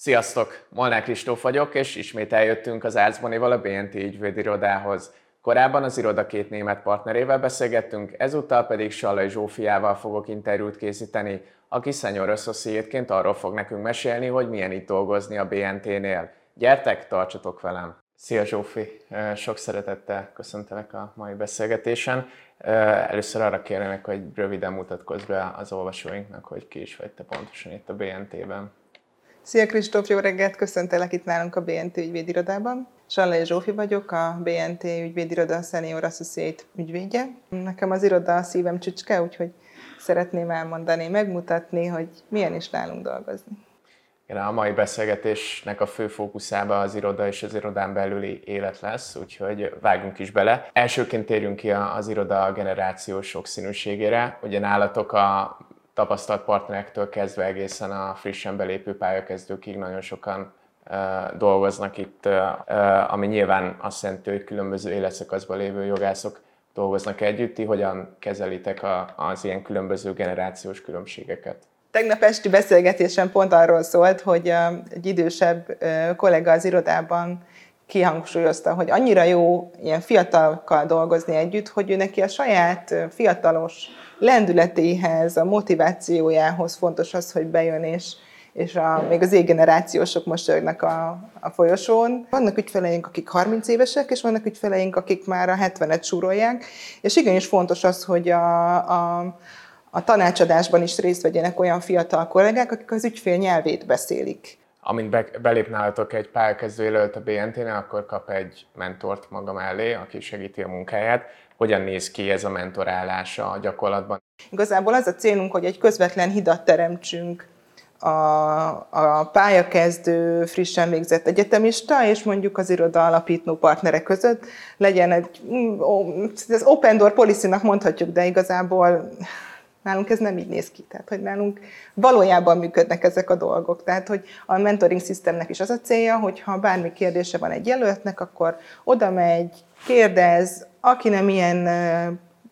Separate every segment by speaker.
Speaker 1: Sziasztok! Molnár Kristóf vagyok, és ismét eljöttünk az Árzbonival a BNT ügyvédirodához. Korábban az iroda két német partnerével beszélgettünk, ezúttal pedig Sallai Zsófiával fogok interjút készíteni, aki Senior Associate-ként arról fog nekünk mesélni, hogy milyen itt dolgozni a BNT-nél. Gyertek, tartsatok velem! Szia Zsófi! Sok szeretettel köszöntelek a mai beszélgetésen. Először arra kérlek, hogy röviden mutatkozz be az olvasóinknak, hogy ki is vagy te pontosan itt a BNT-ben.
Speaker 2: Szia Kristóf, jó reggelt! Köszöntelek itt nálunk a BNT ügyvédirodában. Sallai Zsófi vagyok, a BNT ügyvédiroda Senior Associate ügyvédje. Nekem az iroda a szívem csücske, úgyhogy szeretném elmondani, megmutatni, hogy milyen is nálunk dolgozni.
Speaker 1: Igen, a mai beszélgetésnek a fő fókuszába az iroda és az irodán belüli élet lesz, úgyhogy vágunk is bele. Elsőként térjünk ki az iroda generációs sokszínűségére. Ugye nálatok a tapasztalt partnerektől kezdve egészen a frissen belépő pályakezdőkig nagyon sokan dolgoznak itt, ami nyilván azt jelenti, hogy különböző életszakaszban lévő jogászok dolgoznak együtt. Ti hogyan kezelitek az ilyen különböző generációs különbségeket?
Speaker 2: Tegnap esti beszélgetésen pont arról szólt, hogy egy idősebb kollega az irodában kihangsúlyozta, hogy annyira jó ilyen fiatalokkal dolgozni együtt, hogy ő neki a saját fiatalos lendületéhez, a motivációjához fontos az, hogy bejön és, és a, még az égenerációsok mosolyognak a, a folyosón. Vannak ügyfeleink, akik 30 évesek, és vannak ügyfeleink, akik már a 70-et súrolják, és igenis fontos az, hogy a, a, a tanácsadásban is részt vegyenek olyan fiatal kollégák, akik az ügyfél nyelvét beszélik
Speaker 1: amint be, belép egy pályakezdő jelölt a BNT-nél, akkor kap egy mentort maga mellé, aki segíti a munkáját. Hogyan néz ki ez a mentorálása a gyakorlatban?
Speaker 2: Igazából az a célunk, hogy egy közvetlen hidat teremtsünk a, a pályakezdő, frissen végzett egyetemista, és mondjuk az iroda alapító partnerek között legyen egy, ez open door policy-nak mondhatjuk, de igazából Nálunk ez nem így néz ki, tehát hogy nálunk valójában működnek ezek a dolgok. Tehát, hogy a mentoring systemnek is az a célja, hogy ha bármi kérdése van egy jelöltnek, akkor oda megy, kérdez, aki nem ilyen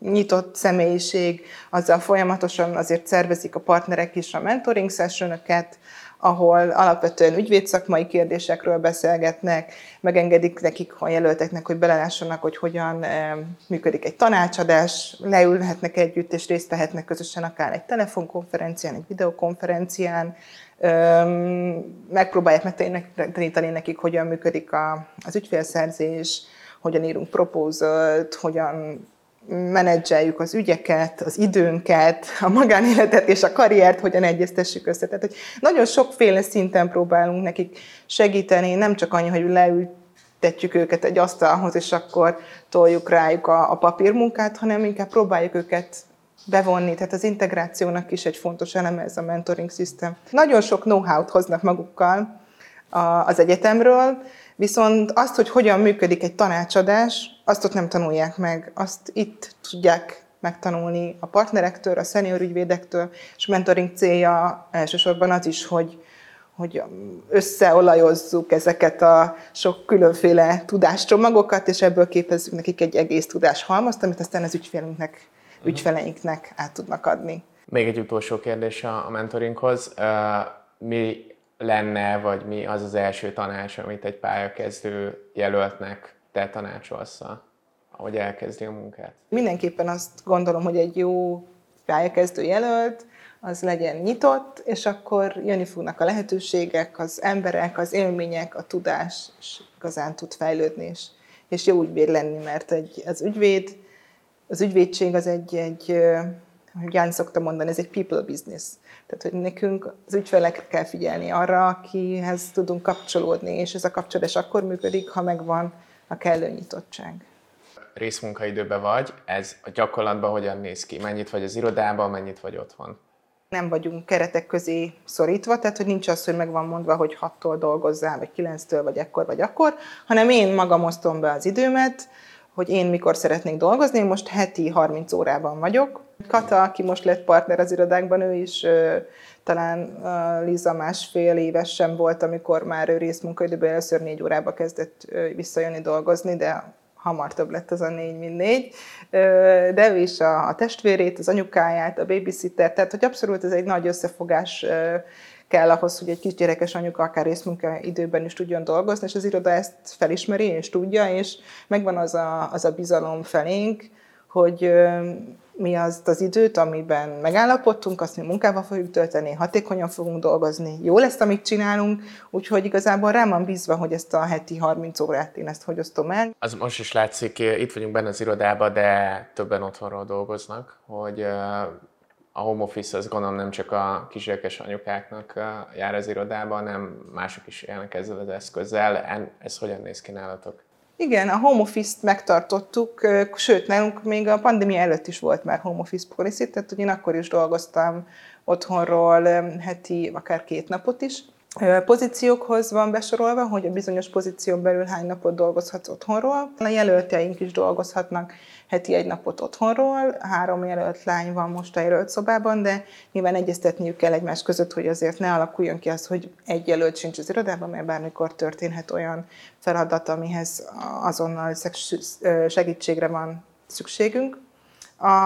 Speaker 2: nyitott személyiség, azzal folyamatosan azért szervezik a partnerek is a mentoring sessionöket, ahol alapvetően ügyvédszakmai kérdésekről beszélgetnek, megengedik nekik a jelölteknek, hogy belelássanak, hogy hogyan működik egy tanácsadás, leülhetnek együtt és részt vehetnek közösen akár egy telefonkonferencián, egy videokonferencián, megpróbálják megtanítani nekik, hogyan működik az ügyfélszerzés, hogyan írunk proposalt, hogyan menedzseljük az ügyeket, az időnket, a magánéletet és a karriert, hogyan egyeztessük össze. Tehát, hogy nagyon sokféle szinten próbálunk nekik segíteni, nem csak annyi, hogy leültetjük őket egy asztalhoz, és akkor toljuk rájuk a, a papírmunkát, hanem inkább próbáljuk őket bevonni, tehát az integrációnak is egy fontos eleme ez a mentoring system. Nagyon sok know-how-t hoznak magukkal az egyetemről, Viszont azt, hogy hogyan működik egy tanácsadás, azt ott nem tanulják meg. Azt itt tudják megtanulni a partnerektől, a szenior ügyvédektől, és mentoring célja elsősorban az is, hogy, hogy összeolajozzuk ezeket a sok különféle tudáscsomagokat, és ebből képezzük nekik egy egész tudáshalmazt, amit aztán az ügyfélünknek, ügyfeleinknek át tudnak adni.
Speaker 1: Még egy utolsó kérdés a mentoringhoz. Mi lenne, vagy mi az az első tanács, amit egy pályakezdő jelöltnek te tanácsolsz, ahogy elkezdi a munkát?
Speaker 2: Mindenképpen azt gondolom, hogy egy jó pályakezdő jelölt, az legyen nyitott, és akkor jönni fognak a lehetőségek, az emberek, az élmények, a tudás, és igazán tud fejlődni, és, és jó ügyvéd lenni, mert egy, az ügyvéd, az ügyvédség az egy, egy ahogy Ján szokta mondani, ez egy people business. Tehát, hogy nekünk az ügyfelekre kell figyelni arra, akihez tudunk kapcsolódni, és ez a kapcsolódás akkor működik, ha megvan a kellő nyitottság.
Speaker 1: Részmunkaidőben vagy, ez a gyakorlatban hogyan néz ki? Mennyit vagy az irodában, mennyit vagy otthon?
Speaker 2: Nem vagyunk keretek közé szorítva, tehát hogy nincs az, hogy meg van mondva, hogy 6-tól dolgozzál, vagy 9-től, vagy ekkor, vagy akkor, hanem én magam osztom be az időmet, hogy én mikor szeretnék dolgozni. Most heti 30 órában vagyok. Kata, aki most lett partner az irodákban, ő is talán Liza másfél éves sem volt, amikor már ő részmunkaidőben először négy órába kezdett visszajönni dolgozni, de hamar több lett az a négy, mint négy. De ő is a testvérét, az anyukáját, a babysitter, tehát hogy abszolút ez egy nagy összefogás kell ahhoz, hogy egy kisgyerekes anyuka akár részmunka időben is tudjon dolgozni, és az iroda ezt felismeri és tudja, és megvan az a, az a bizalom felénk, hogy mi azt az időt, amiben megállapodtunk, azt mi munkával fogjuk tölteni, hatékonyan fogunk dolgozni, jó lesz, amit csinálunk, úgyhogy igazából rám van bízva, hogy ezt a heti 30 órát én ezt hogy osztom el.
Speaker 1: Az most is látszik, itt vagyunk benne az irodában, de többen otthonról dolgoznak, hogy a home office az gondolom nem csak a kisgyerekes anyukáknak jár az irodába, hanem mások is élnek ezzel az eszközzel. Ez hogyan néz ki nálatok?
Speaker 2: Igen, a home office-t megtartottuk, sőt, nálunk még a pandémia előtt is volt már home office policy, tehát hogy én akkor is dolgoztam otthonról heti, akár két napot is. Pozíciókhoz van besorolva, hogy a bizonyos pozíción belül hány napot dolgozhatsz otthonról. A jelöltjeink is dolgozhatnak heti egy napot otthonról, három jelölt lány van most a jelölt szobában, de nyilván egyeztetniük kell egymás között, hogy azért ne alakuljon ki az, hogy egy jelölt sincs az irodában, mert bármikor történhet olyan feladat, amihez azonnal segítségre van szükségünk.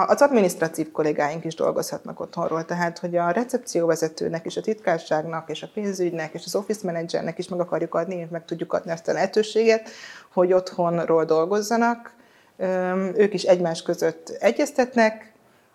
Speaker 2: Az adminisztratív kollégáink is dolgozhatnak otthonról, tehát hogy a recepcióvezetőnek és a titkárságnak és a pénzügynek és az office managernek is meg akarjuk adni, és meg tudjuk adni azt a lehetőséget, hogy otthonról dolgozzanak, ők is egymás között egyeztetnek,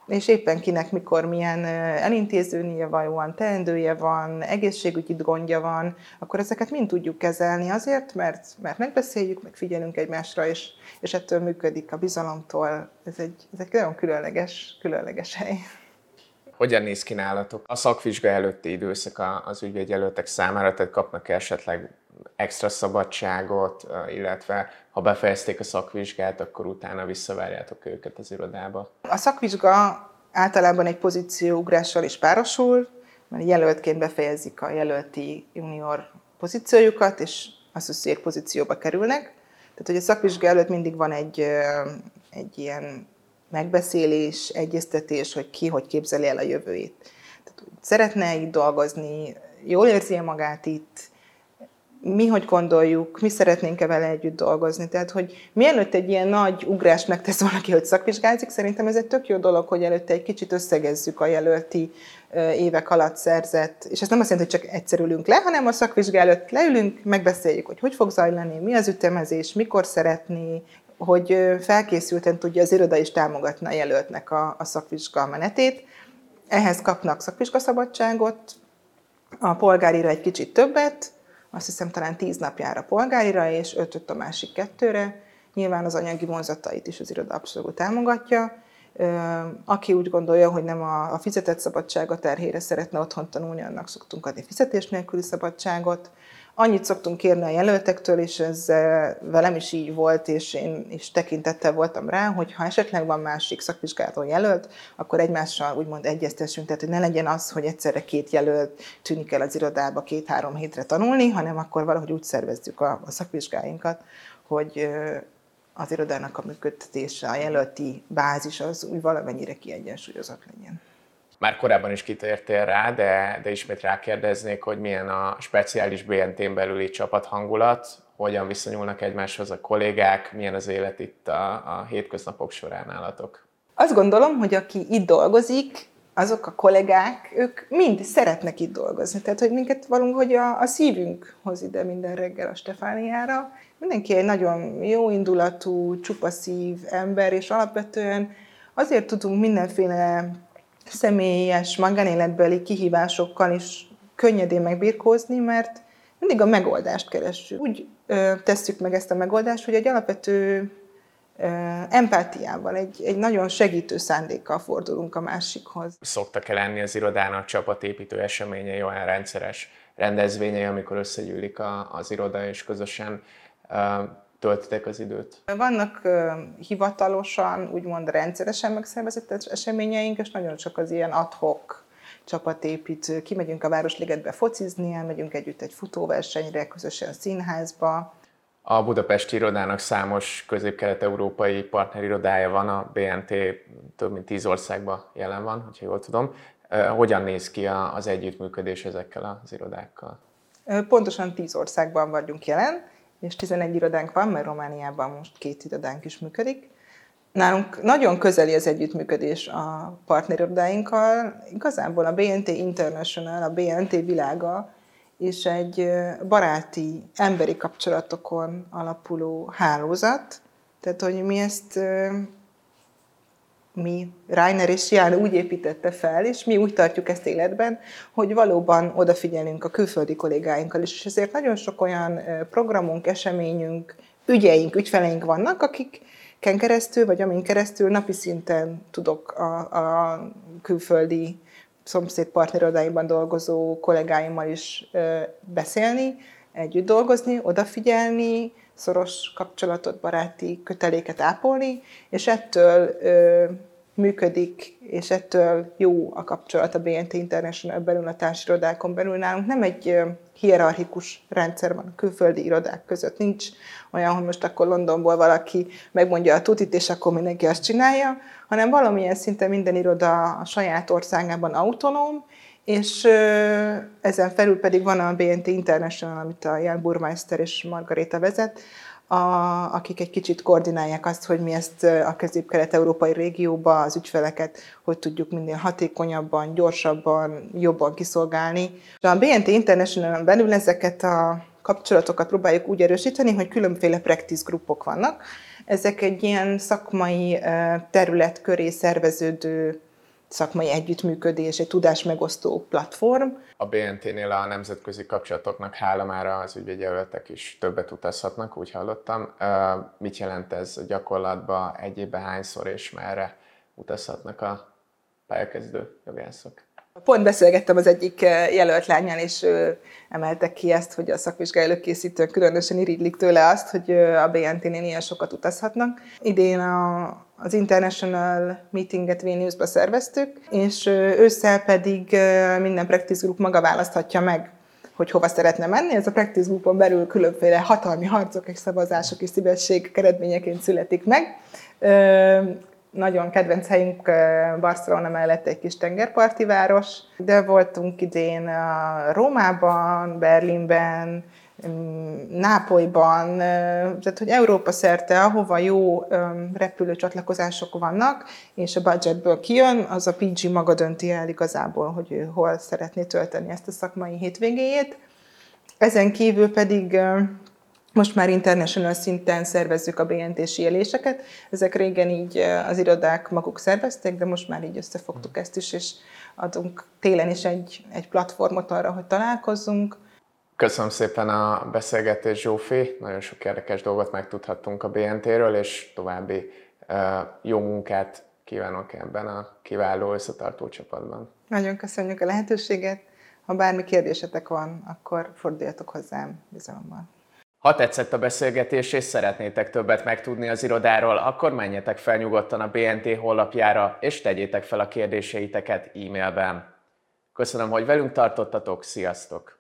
Speaker 2: és éppen kinek mikor milyen elintézőnie van, van, teendője van, egészségügyi gondja van, akkor ezeket mind tudjuk kezelni azért, mert, mert megbeszéljük, meg figyelünk egymásra, és, és ettől működik a bizalomtól. Ez egy, ez egy nagyon különleges, különleges hely.
Speaker 1: Hogyan néz ki nálatok? A szakvizsga előtti időszak az ügyvédjelöltek számára, tehát kapnak esetleg extra szabadságot, illetve ha befejezték a szakvizsgát, akkor utána visszavárjátok őket az irodába.
Speaker 2: A szakvizsga általában egy pozícióugrással is párosul, mert jelöltként befejezik a jelölti junior pozíciójukat, és asszociér pozícióba kerülnek. Tehát, hogy a szakvizsga előtt mindig van egy, egy ilyen megbeszélés, egyeztetés, hogy ki hogy képzeli el a jövőjét. Tehát, szeretne itt dolgozni, jól érzi magát itt, mi hogy gondoljuk, mi szeretnénk-e vele együtt dolgozni. Tehát, hogy mielőtt egy ilyen nagy ugrást megtesz valaki, hogy szakvizsgázik, szerintem ez egy tök jó dolog, hogy előtte egy kicsit összegezzük a jelölti évek alatt szerzett, és ez nem azt jelenti, hogy csak egyszer ülünk le, hanem a szakvizsgá előtt leülünk, megbeszéljük, hogy hogy fog zajlani, mi az ütemezés, mikor szeretné, hogy felkészülten tudja az iroda is támogatni a jelöltnek a, a szakvizsga menetét. Ehhez kapnak szakvizsgaszabadságot, a polgárira egy kicsit többet, azt hiszem talán tíz napjára polgárira, és ötöt a másik kettőre. Nyilván az anyagi vonzatait is az iroda abszolút támogatja. Aki úgy gondolja, hogy nem a fizetett szabadsága terhére szeretne otthon tanulni, annak szoktunk adni fizetés nélküli szabadságot. Annyit szoktunk kérni a jelöltektől, és ez velem is így volt, és én is tekintettel voltam rá, hogy ha esetleg van másik szakvizsgálaton jelölt, akkor egymással úgymond egyeztessünk, tehát hogy ne legyen az, hogy egyszerre két jelölt tűnik el az irodába két-három hétre tanulni, hanem akkor valahogy úgy szervezzük a, a szakvizsgáinkat, hogy az irodának a működtetése, a jelölti bázis az úgy valamennyire kiegyensúlyozott legyen.
Speaker 1: Már korábban is kitértél rá, de, de ismét rákérdeznék, hogy milyen a speciális BNT-n belüli csapathangulat, hogyan viszonyulnak egymáshoz a kollégák, milyen az élet itt a, a hétköznapok során állatok.
Speaker 2: Azt gondolom, hogy aki itt dolgozik, azok a kollégák, ők mind szeretnek itt dolgozni. Tehát, hogy minket valahogy a, a szívünk hoz ide minden reggel a Stefániára. Mindenki egy nagyon jó indulatú, csupaszív ember, és alapvetően azért tudunk mindenféle személyes, magánéletbeli kihívásokkal is könnyedén megbirkózni, mert mindig a megoldást keressük. Úgy ö, tesszük meg ezt a megoldást, hogy egy alapvető ö, empátiával, egy, egy nagyon segítő szándékkal fordulunk a másikhoz.
Speaker 1: Szoktak-e lenni az irodának csapatépítő eseményei, olyan rendszeres rendezvényei, amikor összegyűlik a, az iroda és közösen töltitek az időt?
Speaker 2: Vannak uh, hivatalosan, úgymond rendszeresen megszervezett eseményeink, és nagyon csak az ilyen adhok csapatépítő. Kimegyünk a Városligetbe focizni, elmegyünk együtt egy futóversenyre, közösen színházba.
Speaker 1: A Budapesti irodának számos közép-kelet-európai partnerirodája van, a BNT több mint tíz országban jelen van, hogyha jól tudom. Hogyan néz ki az együttműködés ezekkel az irodákkal?
Speaker 2: Pontosan tíz országban vagyunk jelen és 11 irodánk van, mert Romániában most két irodánk is működik. Nálunk nagyon közeli az együttműködés a partnerirodáinkkal. Igazából a BNT International, a BNT világa és egy baráti, emberi kapcsolatokon alapuló hálózat. Tehát, hogy mi ezt mi, Rainer és Ján úgy építette fel, és mi úgy tartjuk ezt életben, hogy valóban odafigyelünk a külföldi kollégáinkkal is, és ezért nagyon sok olyan programunk, eseményünk, ügyeink, ügyfeleink vannak, akikken keresztül, vagy amin keresztül napi szinten tudok a, a külföldi szomszéd partnerodáimban dolgozó kollégáimmal is beszélni, együtt dolgozni, odafigyelni, szoros kapcsolatot, baráti köteléket ápolni, és ettől ö, működik, és ettől jó a kapcsolat a BNT International belül, a társirodákon belül. Nálunk nem egy hierarchikus rendszer van a külföldi irodák között. Nincs olyan, hogy most akkor Londonból valaki megmondja a tutit, és akkor mindenki azt csinálja, hanem valamilyen szinten minden iroda a saját országában autonóm, és ezen felül pedig van a BNT International, amit a Jan Burmeister és Margareta vezet, a, akik egy kicsit koordinálják azt, hogy mi ezt a közép-kelet-európai régióba az ügyfeleket, hogy tudjuk minél hatékonyabban, gyorsabban, jobban kiszolgálni. A BNT International belül ezeket a kapcsolatokat próbáljuk úgy erősíteni, hogy különféle practice grupok vannak. Ezek egy ilyen szakmai terület köré szerveződő szakmai együttműködés, egy tudásmegosztó platform.
Speaker 1: A BNT-nél a nemzetközi kapcsolatoknak hálamára az ügyvédjelöltek is többet utazhatnak, úgy hallottam. Mit jelent ez a gyakorlatban, egy évben hányszor és merre utazhatnak a pályakezdő jogászok?
Speaker 2: Pont beszélgettem az egyik jelölt lányán, és ő emeltek ki ezt, hogy a szakvizsgai előkészítők különösen irigylik tőle azt, hogy a BNT-nél ilyen sokat utazhatnak. Idén a, az International Meetinget Vilniusba szerveztük, és ősszel pedig minden practice group maga választhatja meg, hogy hova szeretne menni. Ez a practice groupon belül különféle hatalmi harcok és szavazások és szívességek eredményeként születik meg. Nagyon kedvenc helyünk Barcelona mellett egy kis tengerparti város, de voltunk idén Rómában, Berlinben, Nápolyban, tehát hogy Európa szerte, ahova jó repülőcsatlakozások vannak, és a budgetből kijön, az a PG maga dönti el igazából, hogy ő hol szeretné tölteni ezt a szakmai hétvégéjét. Ezen kívül pedig most már international szinten szervezzük a BNT-s éléseket. Ezek régen így az irodák maguk szervezték, de most már így összefogtuk ezt is, és adunk télen is egy, egy platformot arra, hogy találkozzunk.
Speaker 1: Köszönöm szépen a beszélgetést, Zsófi. Nagyon sok érdekes dolgot megtudhattunk a BNT-ről, és további jó munkát kívánok ebben a kiváló összetartó csapatban.
Speaker 2: Nagyon köszönjük a lehetőséget. Ha bármi kérdésetek van, akkor forduljatok hozzám bizalommal.
Speaker 1: Ha tetszett a beszélgetés és szeretnétek többet megtudni az irodáról, akkor menjetek fel nyugodtan a BNT honlapjára és tegyétek fel a kérdéseiteket e-mailben. Köszönöm, hogy velünk tartottatok, sziasztok!